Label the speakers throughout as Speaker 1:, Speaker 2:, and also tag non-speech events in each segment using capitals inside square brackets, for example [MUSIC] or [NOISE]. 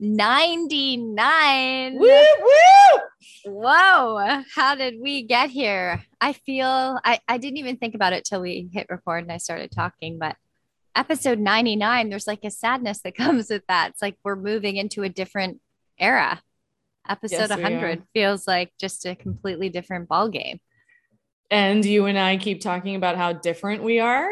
Speaker 1: 99.
Speaker 2: Woo, woo!
Speaker 1: Whoa, how did we get here? I feel I, I didn't even think about it till we hit record and I started talking, but episode 99, there's like a sadness that [LAUGHS] comes with that. It's like we're moving into a different era episode yes, 100 feels like just a completely different ball game
Speaker 2: and you and i keep talking about how different we are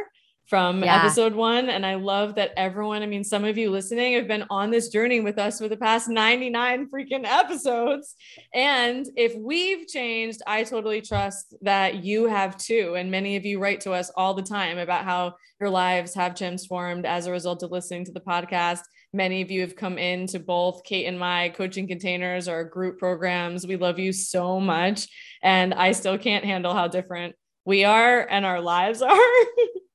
Speaker 2: from yeah. episode one. And I love that everyone, I mean, some of you listening have been on this journey with us for the past 99 freaking episodes. And if we've changed, I totally trust that you have too. And many of you write to us all the time about how your lives have transformed as a result of listening to the podcast. Many of you have come into both Kate and my coaching containers or group programs. We love you so much. And I still can't handle how different we are and our lives [LAUGHS] are.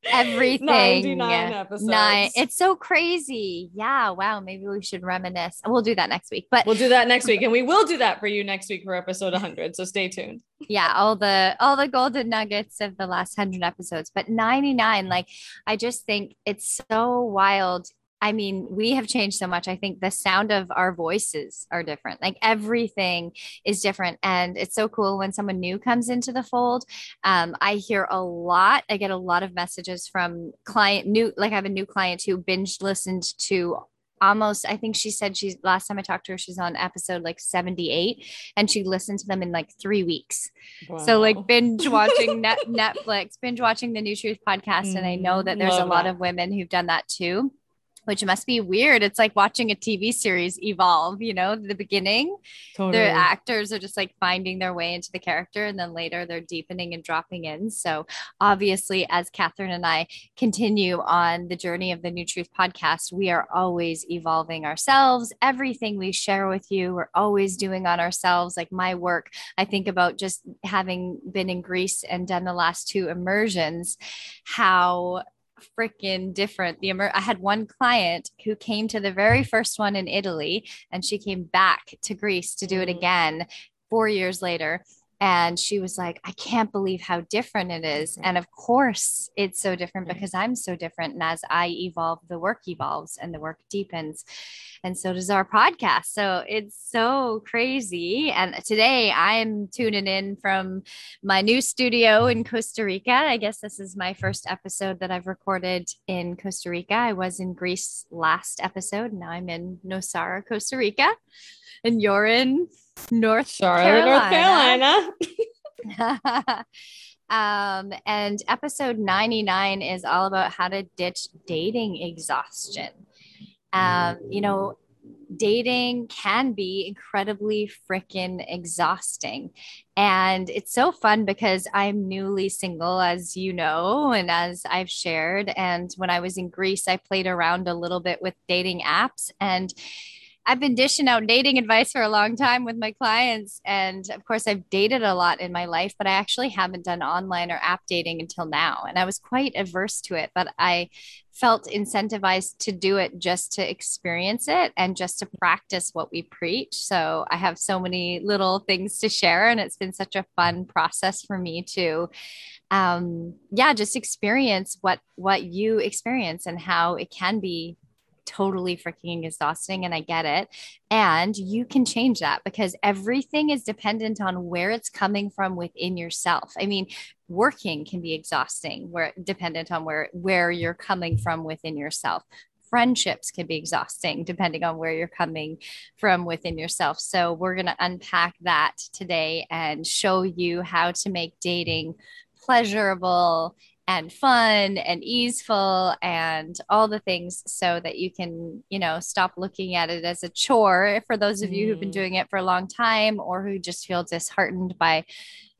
Speaker 1: Everything. 99 episodes. Nine. It's so crazy. Yeah. Wow. Maybe we should reminisce. We'll do that next week. But
Speaker 2: we'll do that next week. And we will do that for you next week for episode 100. So stay tuned.
Speaker 1: Yeah. All the all the golden nuggets of the last 100 episodes. But 99, like I just think it's so wild I mean, we have changed so much. I think the sound of our voices are different. Like everything is different. And it's so cool when someone new comes into the fold. Um, I hear a lot, I get a lot of messages from client new, like I have a new client who binge listened to almost i think she said she's last time i talked to her she's on episode like 78 and she listened to them in like three weeks wow. so like binge watching [LAUGHS] net netflix binge watching the new truth podcast mm, and i know that there's a lot that. of women who've done that too which must be weird. It's like watching a TV series evolve, you know, the beginning. Totally. The actors are just like finding their way into the character, and then later they're deepening and dropping in. So, obviously, as Catherine and I continue on the journey of the New Truth podcast, we are always evolving ourselves. Everything we share with you, we're always doing on ourselves. Like my work, I think about just having been in Greece and done the last two immersions, how freaking different. The Amer- I had one client who came to the very first one in Italy and she came back to Greece to do it mm. again 4 years later and she was like i can't believe how different it is. Mm-hmm. And of course it's so different mm-hmm. because i'm so different. And as i evolve the work evolves and the work deepens. And so does our podcast. So it's so crazy. And today i'm tuning in from my new studio in costa rica. I guess this is my first episode that i've recorded in costa rica. I was in greece last episode. Now i'm in nosara costa rica and you're in North
Speaker 2: Charlotte,
Speaker 1: Carolina. North Carolina. [LAUGHS] [LAUGHS] um, and episode 99 is all about how to ditch dating exhaustion. Um, you know, dating can be incredibly freaking exhausting. And it's so fun because I'm newly single, as you know, and as I've shared. And when I was in Greece, I played around a little bit with dating apps and I've been dishing out dating advice for a long time with my clients. And of course, I've dated a lot in my life, but I actually haven't done online or app dating until now. And I was quite averse to it, but I felt incentivized to do it just to experience it and just to practice what we preach. So I have so many little things to share. And it's been such a fun process for me to um yeah just experience what what you experience and how it can be totally freaking exhausting and I get it. And you can change that because everything is dependent on where it's coming from within yourself. I mean, working can be exhausting where dependent on where where you're coming from within yourself friendships can be exhausting depending on where you're coming from within yourself. So, we're going to unpack that today and show you how to make dating pleasurable and fun and easeful and all the things so that you can, you know, stop looking at it as a chore for those of you who've been mm. doing it for a long time or who just feel disheartened by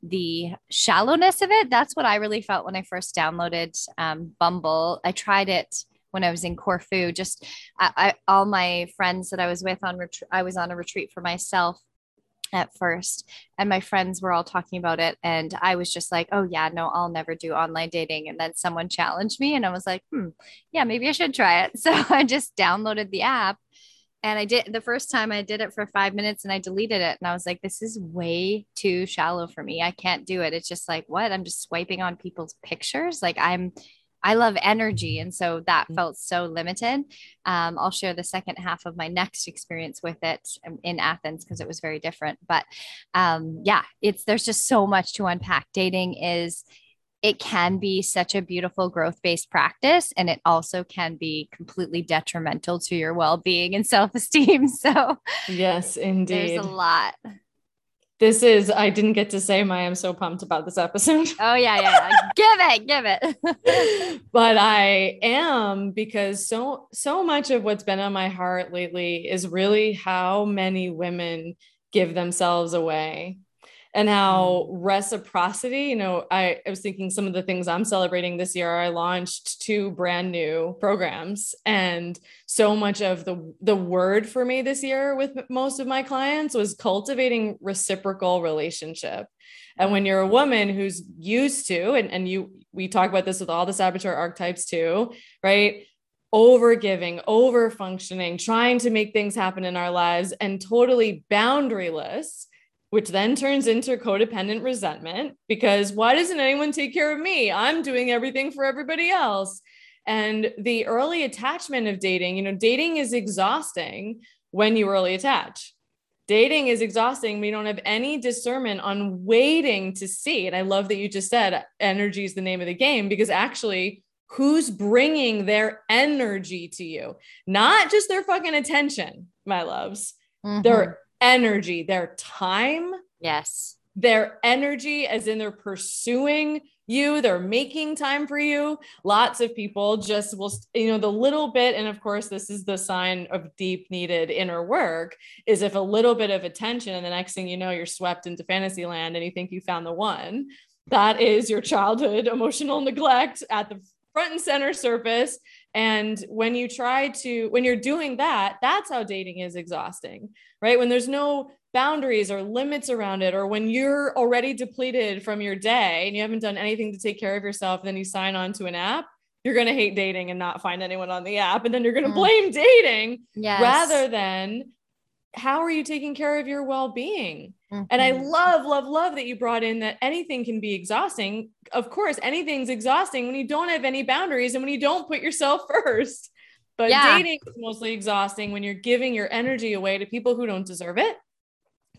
Speaker 1: the shallowness of it. That's what I really felt when I first downloaded um, Bumble. I tried it when I was in Corfu. Just I, I, all my friends that I was with on retreat, I was on a retreat for myself at first and my friends were all talking about it and i was just like oh yeah no i'll never do online dating and then someone challenged me and i was like hmm yeah maybe i should try it. [LAUGHS] So i just downloaded the app and i did the first time i did it for five minutes and i deleted it and i was like this is way too shallow for me. I can't do it. It's just like what? I'm just swiping on people's pictures? Like i'm I love energy. And so that mm. felt so limited. Um, I'll share the second half of my next experience with it in Athens because it was very different. But um, yeah, it's there's just so much to unpack. Dating is it can be such a beautiful growth based practice and it also can be completely detrimental to your well being and self esteem. [LAUGHS] So,
Speaker 2: yes, indeed.
Speaker 1: There's a lot
Speaker 2: this is I didn't get to say my I'm so pumped about this episode. [LAUGHS]
Speaker 1: Oh yeah, yeah. give it, give
Speaker 2: it. [LAUGHS] but I am because so so much of what's been on my heart lately is really how many women give themselves away and how mm. reciprocity, you know, I, I was thinking some of the things I'm celebrating this year. I launched two brand new programs, and so much of the the word for me this year with most of my clients was cultivating reciprocal relationship. And when you're a woman who's used to, and, and you we talk about this with all the saboteur archetypes too, right? over giving, over functioning, trying to make things happen in our lives, and totally boundaryless which then turns into codependent resentment because why doesn't anyone take care of me? I'm doing everything for everybody else. And the early attachment of dating, you know, dating is exhausting when you early attach. Dating is exhausting. We don't have any discernment on waiting to see. And I love that you just said energy is the name of the game because actually, who's bringing their energy to you? Not just their fucking attention, my loves. Mm-hmm. Their energy, their time.
Speaker 1: Yes.
Speaker 2: Their energy, as in they're pursuing you, they're making time for you. Lots of people just will, you know, the little bit, and of course, this is the sign of deep needed inner work is if a little bit of attention, and the next thing you know, you're swept into fantasy land and you think you found the one. That is your childhood emotional [LAUGHS] neglect at the front and center surface and when you try to, when you're doing that, that's how dating is exhausting, right? When there's no boundaries or limits around it, or when you're already depleted from your day and you haven't done anything to take care of yourself, then you sign on to an app, you're going to hate dating and not find anyone on the app. And then you're going to mm. blame dating yes. rather than how are you taking care of your well-being mm-hmm. and i mm-hmm. love love love that you brought in that anything can be exhausting of course anything's exhausting when you don't have any boundaries and when you don't put yourself [LAUGHS] first but yeah. dating is mostly exhausting when you're giving your energy away to people who don't deserve it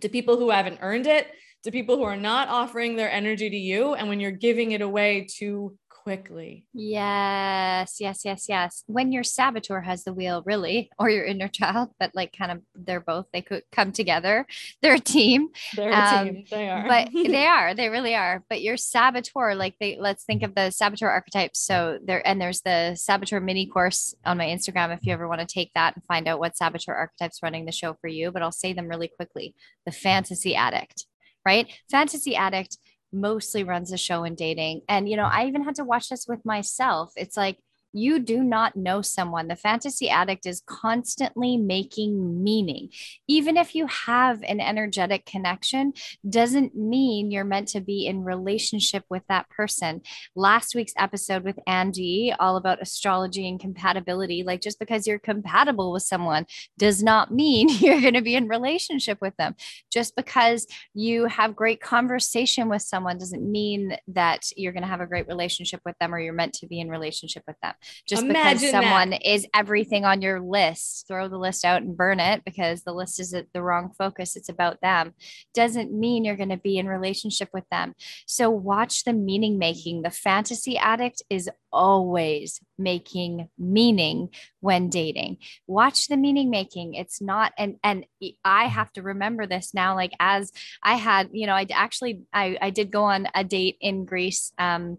Speaker 2: to people who haven't earned it to people who are not offering their energy to you and when you're giving it away to quickly.
Speaker 1: Yes, yes, yes, yes. When your saboteur has the wheel, really, or your inner child, but like kind of they're both, they could come together. [LAUGHS] They're a team.
Speaker 2: They're a um, team. They are.
Speaker 1: but [LAUGHS] they are, they really are. But your saboteur, like they, let's think of the saboteur archetypes. So there, and there's the saboteur mini course on my Instagram if you ever want to take that and find out what saboteur archetypes running the show for you. But I'll say them really quickly. The fantasy addict, right? Fantasy addict mostly runs a show in dating. And, you know, mm-hmm. I even had to watch this with myself. It's like, you do not know someone. The fantasy addict is constantly making meaning. Even if you have an energetic connection, doesn't mean you're meant to be in relationship with that person. Last week's episode with Andy, all about astrology and compatibility, like just because you're compatible with someone does not mean [LAUGHS] you're going to be in relationship with them. Just because you have great conversation with someone doesn't mean that you're going to have a great relationship with them or you're meant to be in relationship with them Just Imagine because someone that. is everything on your list, throw the list out and burn it because the list is the wrong focus. It's about them. Doesn't mean you're going to be in relationship with them. So watch the meaning making. The fantasy addict is always making meaning when dating. Watch the meaning making. It's not and and I have to remember this now like as I had, you know, I actually I I did go on a date in Greece um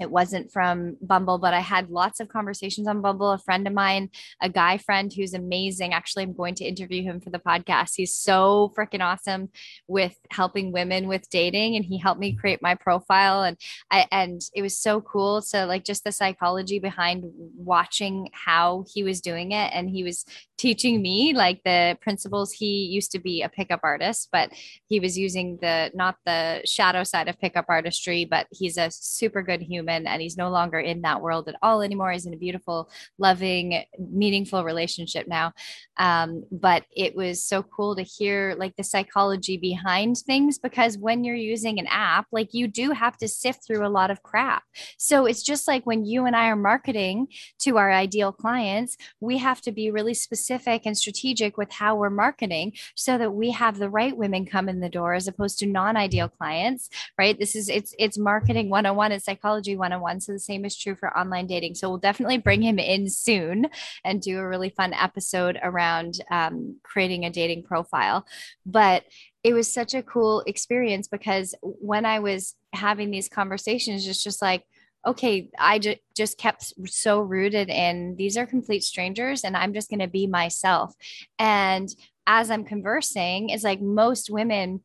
Speaker 1: it wasn't from Bumble, but I had lots of conversations on Bumble. A friend of mine, a guy friend who's amazing. Actually, I'm going to interview him for the podcast. He's so freaking awesome with helping women with dating, and he helped me create my profile. And I and it was so cool. So like just the psychology behind watching how he was doing it, and he was teaching me like the principles. He used to be a pickup artist, but he was using the not the shadow side of pickup artistry, but he's a super good human and he's no longer in that world at all anymore. He's in a beautiful, loving, meaningful relationship now. Um, but it was so cool to hear like the psychology behind things because when you're using an app, like you do have to sift through a lot of crap. So it's just like when you and I are marketing to our ideal clients, we have to be really specific and strategic with how we're marketing so that we have the right women come in the door as opposed to non-ideal clients, right? This is it's it's marketing 101 it's psychology 101. So the same is true for online dating. So we'll definitely bring him in soon and do a really fun episode around um, creating a dating profile. But it was such a cool experience because when I was having these conversations, it's just like, okay, I ju- just kept so rooted in these are complete strangers and I'm just going to be myself. And as I'm conversing, it's like most women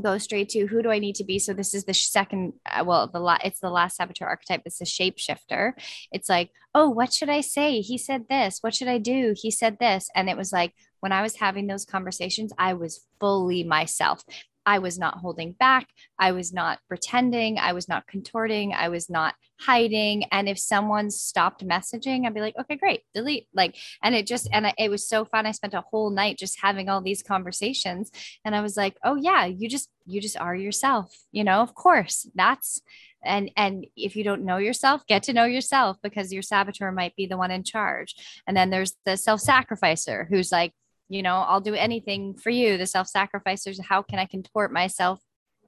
Speaker 1: go straight to who do I need to be? So this is the second, uh, well, the la- it's the last saboteur archetype. It's a shapeshifter. It's like, oh, what should I say? He said this. What should I do? He said this. And it was like when I was having those conversations, I was fully myself. I was not holding back. I was not pretending. I was not contorting. I was not hiding. And if someone stopped messaging, I'd be like, okay, great, delete. Like, and it just, and it was so fun. I spent a whole night just having all these conversations. And I was like, oh, yeah, you just, you just are yourself. You know, of course, that's, and and if you don't know yourself get to know yourself because your saboteur might be the one in charge and then there's the self-sacrificer who's like you know i'll do anything for you the self-sacrificers how can i contort myself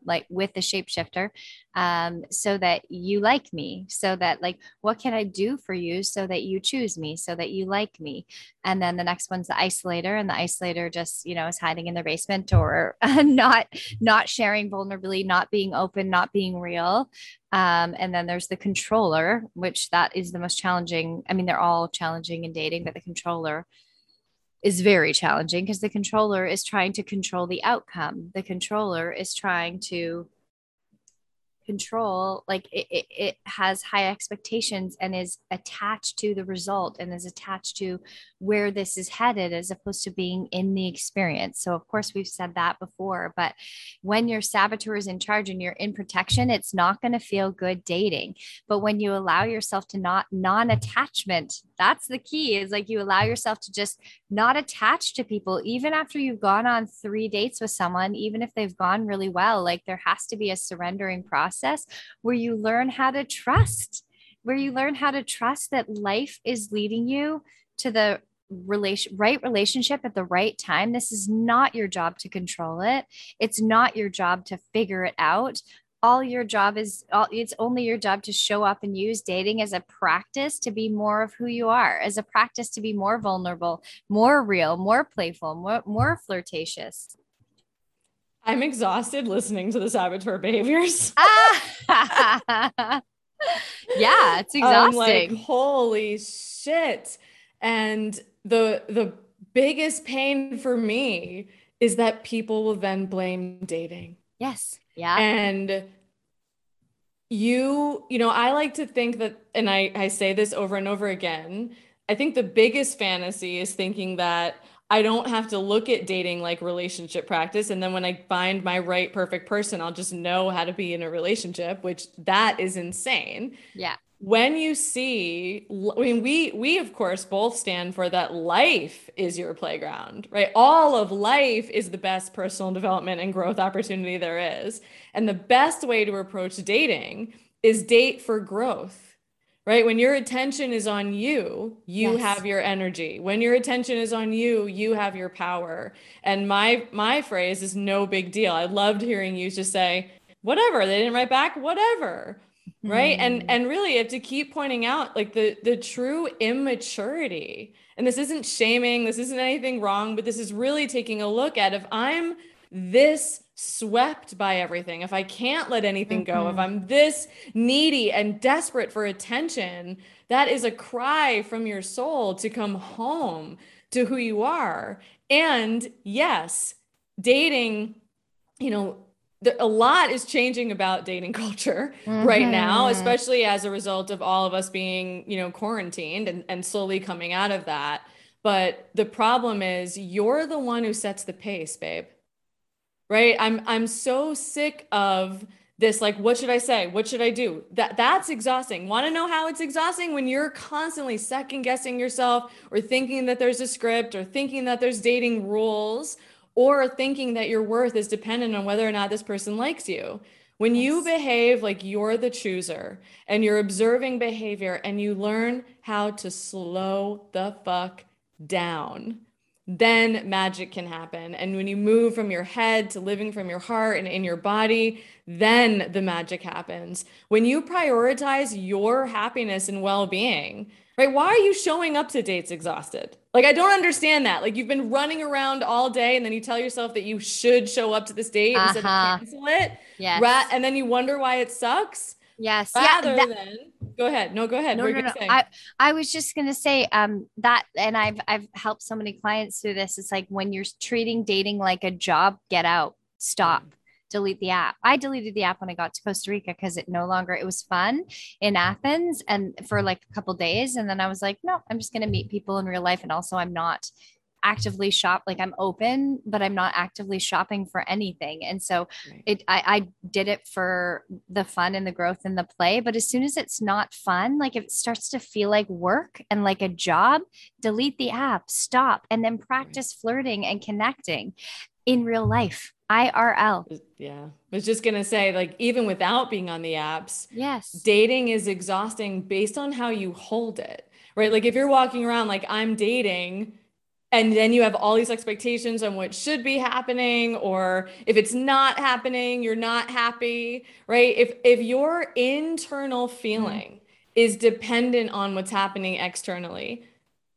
Speaker 1: like with the shapeshifter um, so that you like me so that like what can i do for you so that you choose me so that you like me? And then the next one's the isolator and the isolator just you know is hiding in their basement or [LAUGHS] not not sharing vulnerability not being open not being real. Um, and then there's the controller which that is the most challenging i mean they're all challenging in dating but the controller is very challenging because the controller is trying to control the outcome. The controller is trying to control like it, it, it, has high expectations and is attached to the result and is attached to where this is headed as opposed to being in the experience. So of course we've said that before but when your saboteur is in charge and you're in protection it's not going to feel good dating. But when you allow yourself to not non-attachment that's the key is like you allow yourself to just not attach to people. Even after you've gone on three dates with someone even if they've gone really well like there has to be a surrendering process where you learn how to trust, where you learn how to trust that life is leading you to the relation right relationship at the right time this is not your job to control it it's not your job to figure it out all your job is all, it's only your job to show up and use dating as a practice to be more of who you are as a practice to be more vulnerable more real more playful more, more flirtatious
Speaker 2: I'm exhausted listening to the saboteur behaviors. [LAUGHS] [LAUGHS]
Speaker 1: yeah, it's exhausting.
Speaker 2: like, holy shit. And the the biggest pain for me is that people will then blame dating.
Speaker 1: Yes. Yeah.
Speaker 2: And you, you know, I like to think that, and I, I say this over and over again. I think the biggest fantasy is thinking that I don't have to look at dating like relationship practice. And then when I find my right perfect person, I'll just know how to be in a relationship, which that is insane.
Speaker 1: Yeah.
Speaker 2: When you see, I mean, we we of course both stand for that life is your playground, right? All of life is the best personal development and growth opportunity there is. And the best way to approach dating is date for growth right? When your attention is on you, you yes. have your energy. When your attention is on you, you have your power. And my my phrase is no big deal. I loved hearing you just say, whatever, they didn't write back, whatever. Mm-hmm. Right? And and really have to keep pointing out like the the true immaturity. And this isn't shaming, this isn't anything wrong, but this is really taking a look at if I'm this swept by everything, if I can't let anything go, mm-hmm. if I'm this needy and desperate for attention, that is a cry from your soul to come home to who you are. And yes, dating, you know, a lot is changing about dating [LAUGHS] culture mm-hmm. right now, mm-hmm. especially as a result of all of us being, you know, quarantined and, and slowly coming out of that. But the problem is you're the one who sets the pace, babe right i'm i'm so sick of this like what should i say what should i do that that's exhausting want to know how it's exhausting when you're constantly second guessing yourself or thinking that there's a script or thinking that there's dating rules or thinking that your worth is dependent on whether or not this person likes you when yes. you behave like you're the chooser and you're observing behavior and you learn how to slow the fuck down then magic can happen. And when you move from your head to living from your heart and in your body, then the magic happens. When you prioritize your happiness and well being, right? Why are you showing up to dates exhausted? Like, I don't understand that. Like, you've been running around all day and then you tell yourself that you should show up to this date uh-huh. instead of uh-huh. cancel it.
Speaker 1: Yes.
Speaker 2: And then you wonder why it sucks.
Speaker 1: Yes.
Speaker 2: Rather yeah, that, than go ahead. No, go ahead.
Speaker 1: No, no, no. I, I was just gonna say um that and I've I've helped so many clients through this. It's like when you're treating dating like a job, get out, stop. Mm. delete the app. I deleted the app when I got to Costa Rica because it no longer it was fun in Athens and for like a couple days and then I was like, no, I'm just going to meet people in real life and also I'm not actively shop like i'm open but i'm not actively shopping for anything and so right. it I, I did it for the fun and the growth and the play but as soon as it's not fun like if it starts to feel like work and like a job delete the app stop and then practice right. flirting and connecting in real life IRL.
Speaker 2: Yeah. I was just going to say, like, even without being on the apps,
Speaker 1: yes,
Speaker 2: dating is exhausting based on how you hold it, right? Like, if you're walking around like I'm dating, and then you have all these expectations on what should be happening or if it's not happening you're not happy right if if your internal feeling mm. is dependent on what's happening externally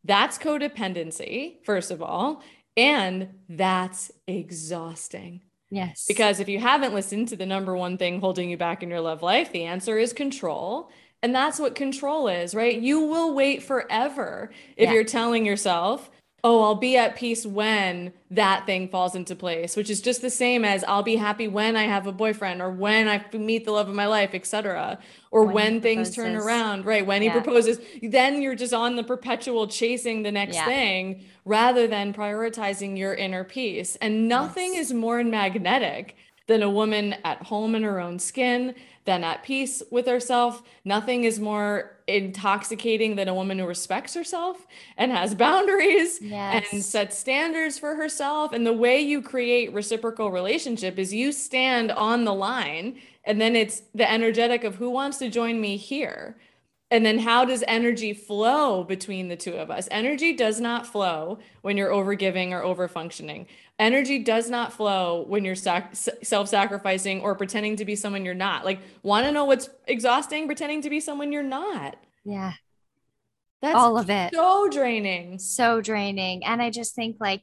Speaker 2: that's codependency first of all and that's exhausting
Speaker 1: yes
Speaker 2: because if you haven't listened to the number one thing holding you back in your love life the answer is control and that's what control is, right? You will wait forever if yeah. you're telling yourself, oh, I'll be at peace when that thing falls into place, which is just the same as I'll be happy when I have a boyfriend or when I meet the love of my life, etc. Or when, when things turn around, right? When yeah. he proposes, then you're just on the perpetual chasing the next yeah. thing rather than prioritizing your inner peace. And nothing yes. is more magnetic than a woman at home in her own skin than at peace with herself. Nothing is more intoxicating than a woman who respects herself and has [LAUGHS] boundaries yes. and sets standards for herself. And the way you create reciprocal relationship is you stand on the line and then it's the energetic of who wants to join me here. And then how does energy flow between the two of us? Energy does not flow when you're overgiving or over functioning. Energy does not flow when you're sac- self sacrificing or pretending to be someone you're not. Like, want to know what's exhausting? Pretending to be someone you're not.
Speaker 1: Yeah.
Speaker 2: That's
Speaker 1: all of it.
Speaker 2: So draining.
Speaker 1: So draining. And I just think, like,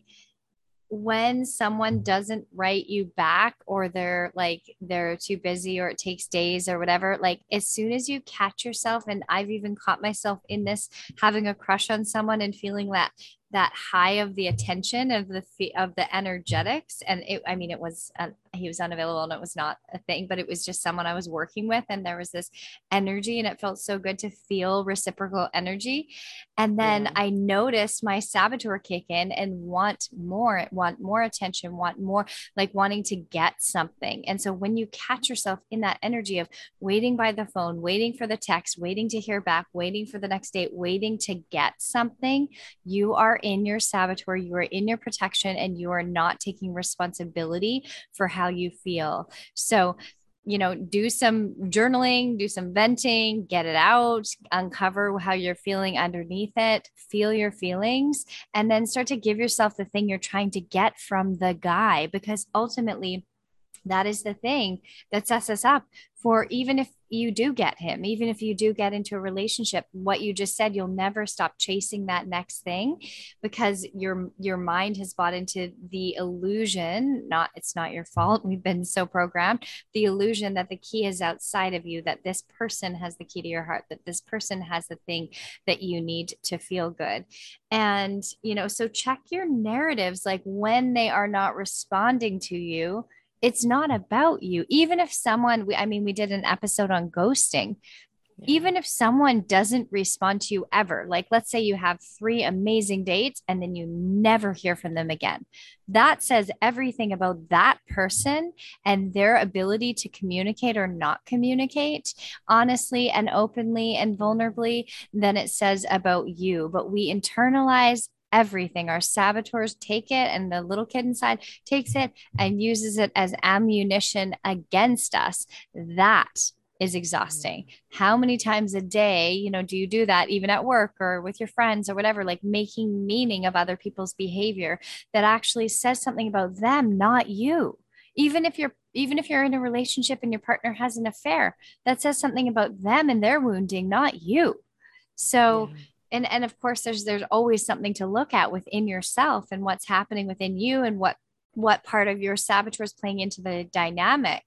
Speaker 1: when someone doesn't write you back or they're like they're too busy or it takes days or whatever like as soon as you catch yourself and i've even caught myself in this having a crush on someone and feeling that that high of the attention of the of the energetics. And it i mean it was uh, he was unavailable and it was not a thing but it was just someone i was working with and there was this energy and it felt so good to feel reciprocal energy and then yeah. i noticed my saboteur kick in and want more want more attention want more like wanting to get something and so when you catch yourself in that energy of waiting by the phone waiting for the text waiting to hear back waiting for the next date waiting to get something you are in your saboteur, you are in your protection, and you are not taking responsibility for how you feel. So, you know, do some journaling, do some venting, get it out, uncover how you're feeling underneath it, feel your feelings, and then start to give yourself the thing you're trying to get from the guy because ultimately that is the thing that sets us up for even if you do get him, even if you do get into a relationship, what you just said, you'll never stop chasing that next thing because your your mind has bought into the illusion, not it's not your fault. We've been so programmed, the illusion that the key is outside of you, that this person has the key to your heart, that this person has the thing that you need to feel good. And, you know, so check your narratives like when they are not responding to you it's not about you. Even if someone, we, I mean, we did an episode on ghosting. Yeah. Even if someone doesn't respond to you ever, like let's say you have three amazing dates and then you never hear from them again, that says everything about that person and their ability to communicate or not communicate honestly and openly and vulnerably than it says about you. But we internalize everything. Our saboteurs take it, and the little kid inside takes it and uses it as ammunition against us. That is exhausting. How many times a day, you know, do you do that even at work or with your friends or whatever, like making meaning of other people's behavior that actually says something about them, not you? Even if you're even if you're in a relationship and your partner has an affair, that says something about them and their wounding, not you. So, yeah and and of course there's there's always something to look at within yourself and what's happening within you and what what part of your saboteur is playing into the dynamic.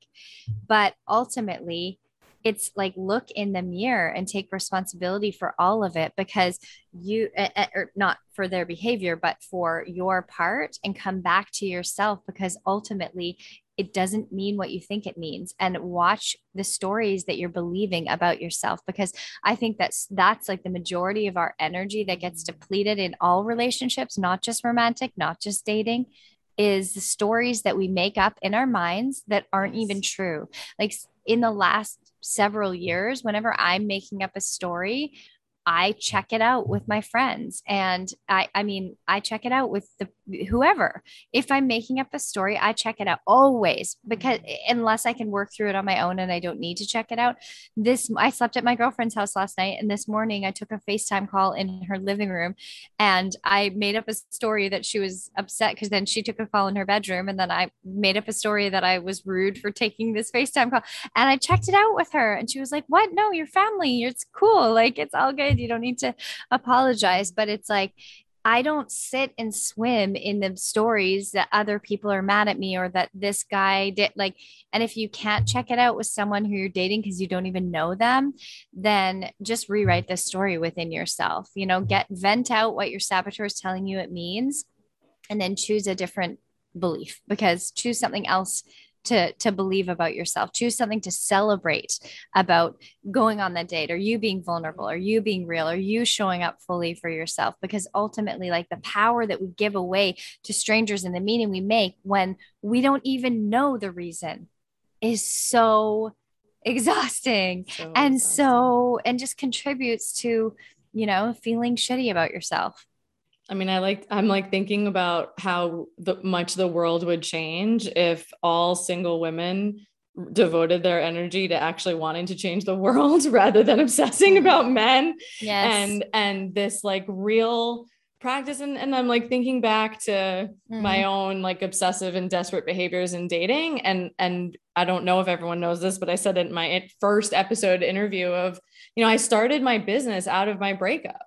Speaker 1: But ultimately it's like look in the mirror and take responsibility for all of it because you eh, eh, or not for their behavior but for your part and come back to yourself because ultimately it doesn't mean what you think it means. And watch the stories that you're believing about yourself because i think that's that's like the majority of our energy that gets mm-hmm. depleted in all relationships not just romantic not just dating is the stories that we make up in our minds that aren't even true. Like in the last several years whenever i'm making up a story I check it out with my friends. And I, I mean, I check it out with the whoever. If I'm making up a story, I check it out always because mm-hmm. unless I can work through it on my own and I don't need to check it out. This I slept at my girlfriend's house last night and this morning I took a FaceTime call in her living room and I made up a story that she was upset because then she took a call in her bedroom and then I made up a story that I was rude for taking this FaceTime call and I checked it out with her and she was like, "What? No, your family. It's cool. Like it's all good." You don't need to apologize. But it's like, I don't sit and swim in the stories that other people are mad at me or that this guy did like and if you can't check it out with someone who you're dating because you don't even know them then just rewrite the story within yourself you know get vent out what your saboteur is telling you it means and then choose a different belief because choose something else to to believe about yourself choose something to celebrate about going on that date. Or you being vulnerable? Or you being real? Or you showing up fully for yourself? Because ultimately like the power that we give away to strangers and the meaning we make when we don't even know the reason is so exhausting so and exhausting. so and just contributes to you know feeling shitty about yourself
Speaker 2: I mean, I like, I'm like thinking about how the, much the world would change if all single women devoted their energy to actually wanting to change the [LAUGHS] world rather than obsessing mm-hmm. about men. Yes. And, and this like real practice. And, and I'm like thinking back to mm-hmm. my own like obsessive and desperate behaviors in dating. And, and I don't know if everyone knows this, but I said in my first episode interview of, you know, I started my business out of my breakup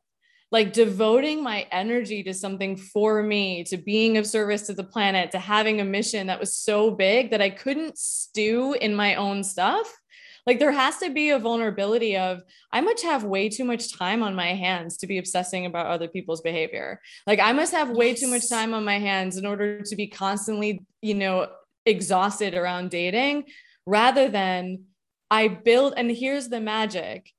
Speaker 2: like devoting my energy to something for me, to being of service to the planet, to having a mission that was so big that I couldn't stew in my own stuff. Like there has to be a vulnerability of I must have way too much time on my hands to be obsessing about other people's behavior. Like I must have way yes. too much time on my hands in order to be constantly, you know, exhausted around dating rather than I build and here's the magic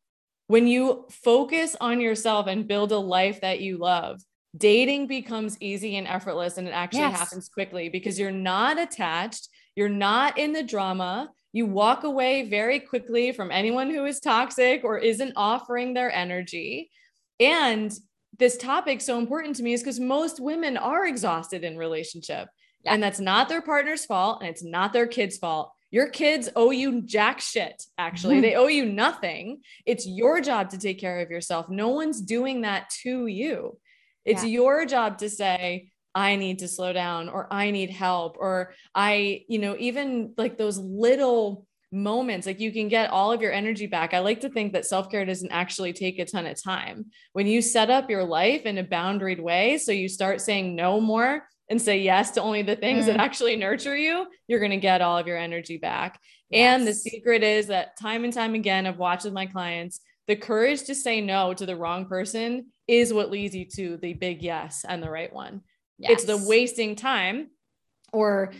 Speaker 2: when you focus on yourself and build a life that you love, dating becomes easy and effortless and it actually yes. happens quickly because you're not attached, you're not in the drama. You walk away very quickly from anyone who is toxic or isn't offering their energy. And this topic so important to me is because most women are exhausted in relationship. Yeah. And that's not their partner's fault and it's not their kid's fault. Your kids owe you jack shit, actually. Mm-hmm. they owe you nothing. It's your job to take care of yourself. No one's doing that to you. It's yeah. your job to say, I need to slow down or I need help or I, you know, even like those little moments like you can get all of your energy back. I like to think that self-care doesn't actually take a ton of time. When you set up your life in a boundaried way, so you start saying no more and say yes to only the things mm. that actually nurture you, you're going to get all of your energy back. Yes. And the secret is that time and time again, I've watched with my clients, the courage to say no to the wrong person is what leads you to the big yes and the right one. Yes. It's the wasting time or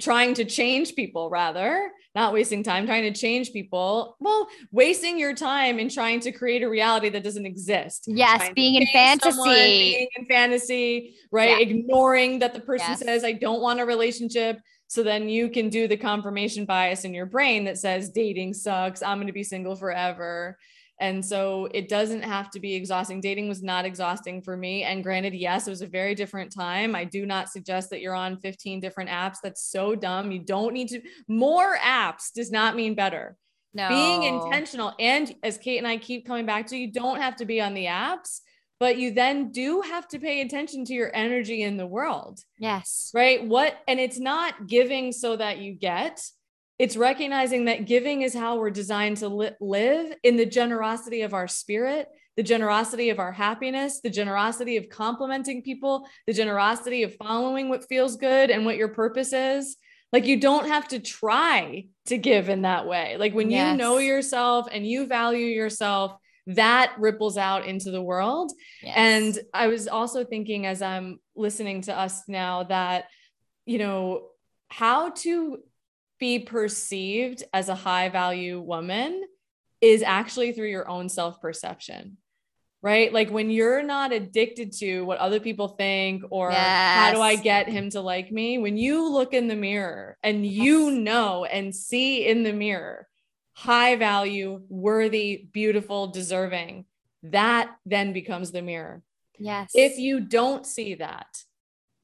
Speaker 2: trying to change people rather not wasting time trying to change people. Well wasting your time in trying to create a reality that doesn't exist.
Speaker 1: Yes being in fantasy someone, being
Speaker 2: in fantasy right? Yeah. ignoring that the person yes. says i don't want a relationship. So then you can do the confirmation bias in your brain that says dating sucks. I'm going to be single forever and so it doesn't have to be exhausting. Dating was not exhausting for me. And granted, yes, it was a very different time. I do not suggest that you're on 15 different apps. That's so dumb. You don't need to, more apps does not mean better. No. Being intentional. And as Kate and I keep coming back to, you don't have to be on the apps, but you then do have to pay attention to your energy in the world.
Speaker 1: Yes.
Speaker 2: Right. What, and it's not giving so that you get it's recognizing that giving is how we're designed to li- live in the generosity of our spirit, the generosity of our happiness, the generosity of complimenting people, the generosity of following what feels good and what your purpose is. Like you don't have to try to give in that way. Like when yes. you know yourself and you value yourself, that ripples out into the world. Yes. And I was also thinking as I'm listening to us now that, you know, how to be perceived as a high value woman is actually through your own self perception. Right? Like when you're not addicted to what other people think or yes. how do I get him to like me? When you look in the mirror and you know and see in the mirror high value, worthy, beautiful, deserving, that then becomes the mirror.
Speaker 1: Yes.
Speaker 2: If you don't see that,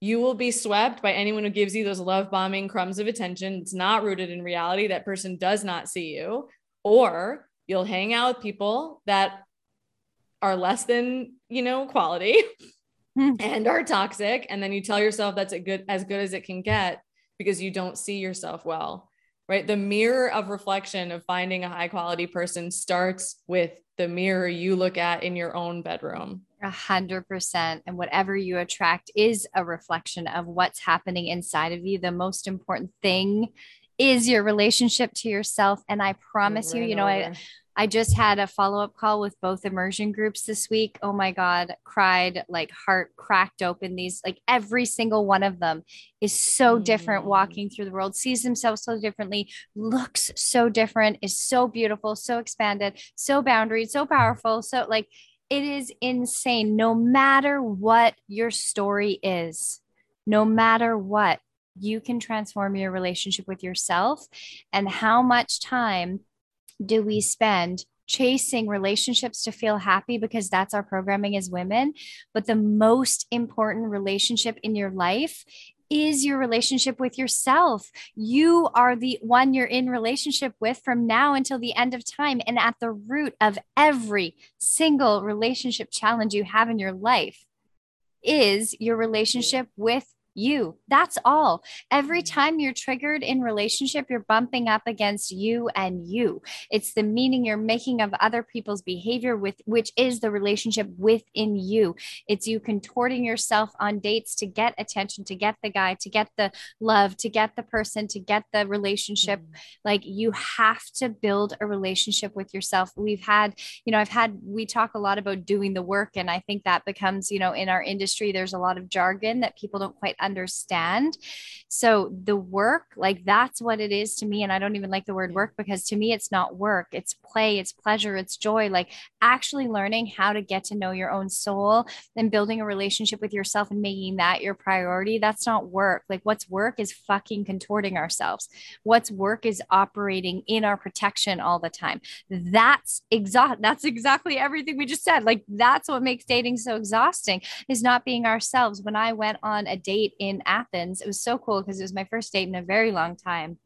Speaker 2: you will be swept by anyone who gives you those love bombing crumbs of attention. It's not rooted in reality. That person does not see you. Or you'll hang out with people that are less than, you know, quality hmm. and are toxic. And then you tell yourself that's a good as good as it can get because you don't see yourself well. Right. The mirror of reflection of finding a high quality person starts with the mirror you look at in your own bedroom.
Speaker 1: A hundred percent. And whatever you attract is a reflection of what's happening inside of you. The most important thing is your relationship to yourself. And I promise you, you know, I I just had a follow up call with both immersion groups this week. Oh my God, cried like heart cracked open. These, like every single one of them is so different mm. walking through the world, sees themselves so differently, looks so different, is so beautiful, so expanded, so boundary, so powerful. So, like, it is insane. No matter what your story is, no matter what, you can transform your relationship with yourself and how much time do we spend chasing relationships to feel happy because that's our programming as women. But the most important relationship in your life is your relationship with yourself. You are the one you're in relationship with from now until the end of time. And at the root of every single relationship challenge you have in your life is your relationship with you. That's all. Every mm-hmm. time you're triggered in relationship, you're bumping up against you and you. It's the meaning you're making of other people's behavior with which is the relationship within you. It's you contorting yourself on dates to get attention, to get the guy, to get the love, to get the person, to get the relationship. Mm-hmm. Like you have to build a relationship with yourself. We've had, you know, I've had we talk a lot about doing the work and I think that becomes, you know, in our industry there's a lot of jargon that people don't quite understand. So the work, like that's what it is to me. And I don't even like the word work because to me, it's not work, it's play, it's pleasure, it's joy. Like actually learning how to get to know your own soul and building a relationship with yourself and making that your priority. That's not work. Like what's work is fucking contorting ourselves. What's work is operating in our protection all the time. That's exact. That's exactly everything we just said. Like that's what makes dating so exhausting is not being ourselves. When I went on a date in Athens. It was so cool because it was my first date in a very long time.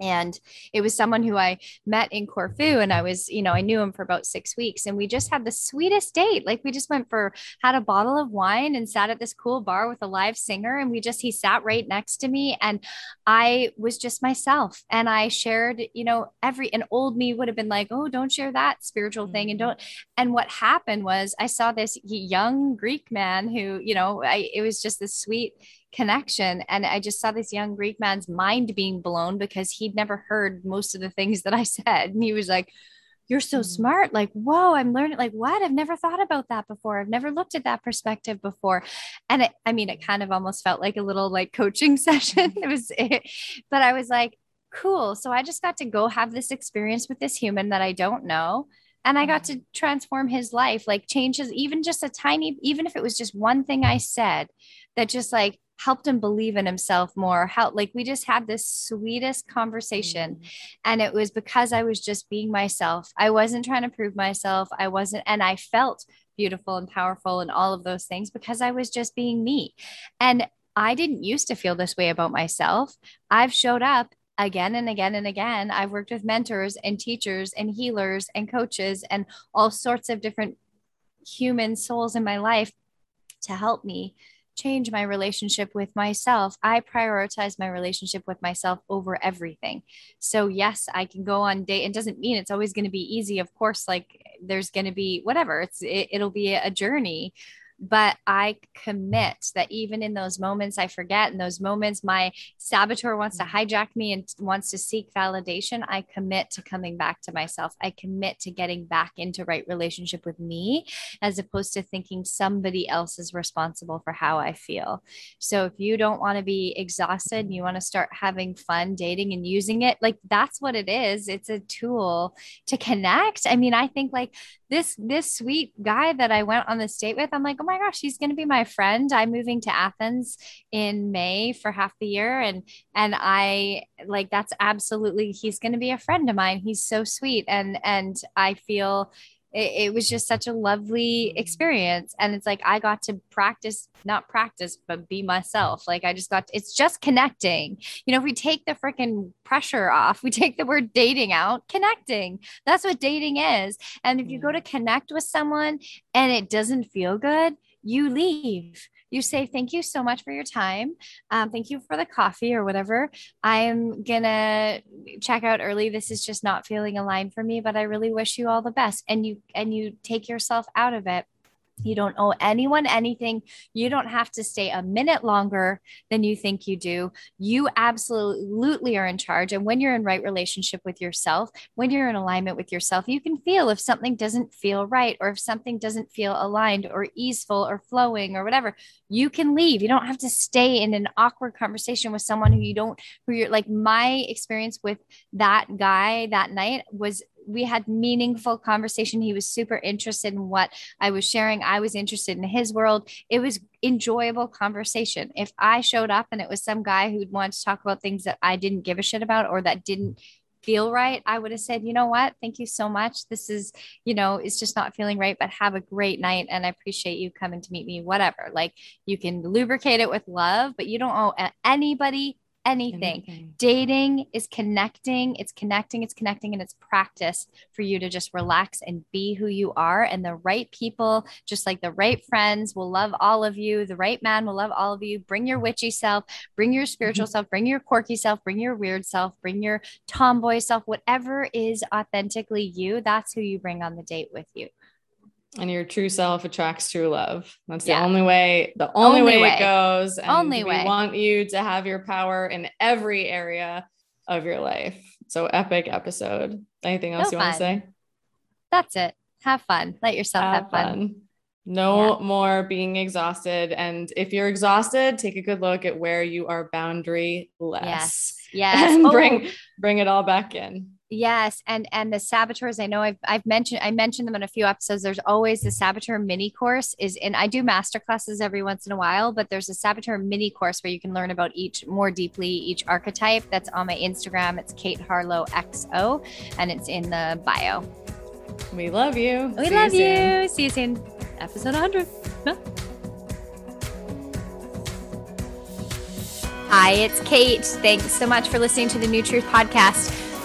Speaker 1: and it was someone who I met in Corfu and I was, you know, I knew him for about 6 weeks and we just had the sweetest date. Like we just went for had a bottle of wine and sat at this cool bar with a live singer and we just he sat right next to me and I was just myself and I shared, you know, every an old me would have been like, "Oh, don't share that spiritual mm-hmm. thing and mm-hmm. don't." And what happened was I saw this young Greek man who, you know, I it was just this sweet connection. And I just saw this young Greek man's mind being blown because he'd never heard most of the things that I said. And he was like, You're so mm-hmm. smart. Like, whoa, I'm learning. Like, what? I've never thought about that before. I've never looked at that perspective before. And it, I mean, it kind of almost felt like a little like coaching [LAUGHS] session. it was, it, but I was like, cool. So I just got to go have this experience with this human that I don't know and i got mm-hmm. to transform his life like changes even just a tiny even if it was just one thing i said that just like helped him believe in himself more how like we just had this sweetest conversation. Mm-hmm. and it was because i was just being myself. I wasn't trying to prove myself. I wasn't and i felt beautiful and powerful and all of those things because i was just being me. And i didn't used to feel this way about myself. I've showed up again and again and again. I've worked with mentors and teachers and healers and coaches and all sorts of different human souls in my life to help me change my relationship with myself. I prioritize my relationship with myself over everything. So, yes, I can go on date. It doesn't mean it's always going to be easy. Of course, like there's going to be whatever, it's, it, it'll be a journey but I commit that even in those moments I forget, in those moments my saboteur wants to hijack me and wants to seek validation, I commit to coming back to myself. I commit to getting back into right relationship with me as opposed to thinking somebody else is responsible for how I feel. So if you don't want to be exhausted and you want to start having fun dating and using it, like that's what it is. It's a tool to connect. I mean, I think like this this sweet guy that I went on this date with, I'm like, oh my gosh, he's going to be my friend. I'm moving to Athens in May for half the year, and and I like that's absolutely he's going to be a friend of mine. He's so sweet, and and I feel it, it, was just such a lovely experience. And it's like i got to practice not practice but be myself. Like i just got to, it's just connecting. You know if we take the freaking pressure off we take the word dating out connecting. That's what dating is. And if you go mm. to connect with someone and it doesn't feel good you leave you say, Thank you so much for your time. Um, thank you for the coffee or whatever. I'm going to check out early. This is just not feeling aligned for me, but I really wish you all the best. And you, and you take yourself out of it. You don't owe anyone anything. You don't have to stay a minute longer than you think you do. You absolutely are in charge. And when you're in right relationship with yourself, when you're in alignment with yourself, you can feel if something doesn't feel right or if something doesn't feel aligned or easeful or flowing or whatever. You can leave. You don't have to stay in an awkward conversation with someone who you don't, who you're like, my experience with that guy that night was we had meaningful conversation. He was super interested in what i was sharing. I was interested in his world. It was enjoyable conversation. If i showed up and it was some guy who'd want to talk about things that i didn't give a shit about or that didn't feel right i would have said you know what? Thank you so much. This is you know it's just not feeling right but have a great night and i appreciate you coming to meet me whatever. Like you can lubricate it with love but you don't owe anybody anything. anything. Dating is connecting, it's connecting, it's connecting, and it's practice for you to just relax and be who you are. And the right people, just like the right friends, will love all of you. The right man will love all of you. Bring your witchy self, bring your spiritual mm-hmm. self, bring your quirky self, bring your weird self, bring your tomboy self, whatever is authentically you. That's who you bring on the date with you
Speaker 2: and your true self attracts true love. That's the only way, the only, only way, way, it goes. And only we way. want you to have your power in every area of your life. So epic episode. Anything else so you want to say?
Speaker 1: That's it. Have fun. Let yourself have, have fun. fun.
Speaker 2: No yeah. more being exhausted. And if you're exhausted, take a good look at where you are boundary less.
Speaker 1: Yes. Yes. [LAUGHS]
Speaker 2: And oh. bring bring it all back in.
Speaker 1: Yes, and and the saboteurs. I know I've I've mentioned I mentioned them in a few episodes. There's always the saboteur mini course is in. I do master classes every once in a while, but there's a saboteur mini course where you can learn about each more deeply each archetype. That's on my Instagram. It's Kate Harlow XO, and it's in the bio.
Speaker 2: We love you.
Speaker 1: We See love you, you. See you soon. Episode 100. Hi, it's Kate. Thanks so much for listening to the New Truth podcast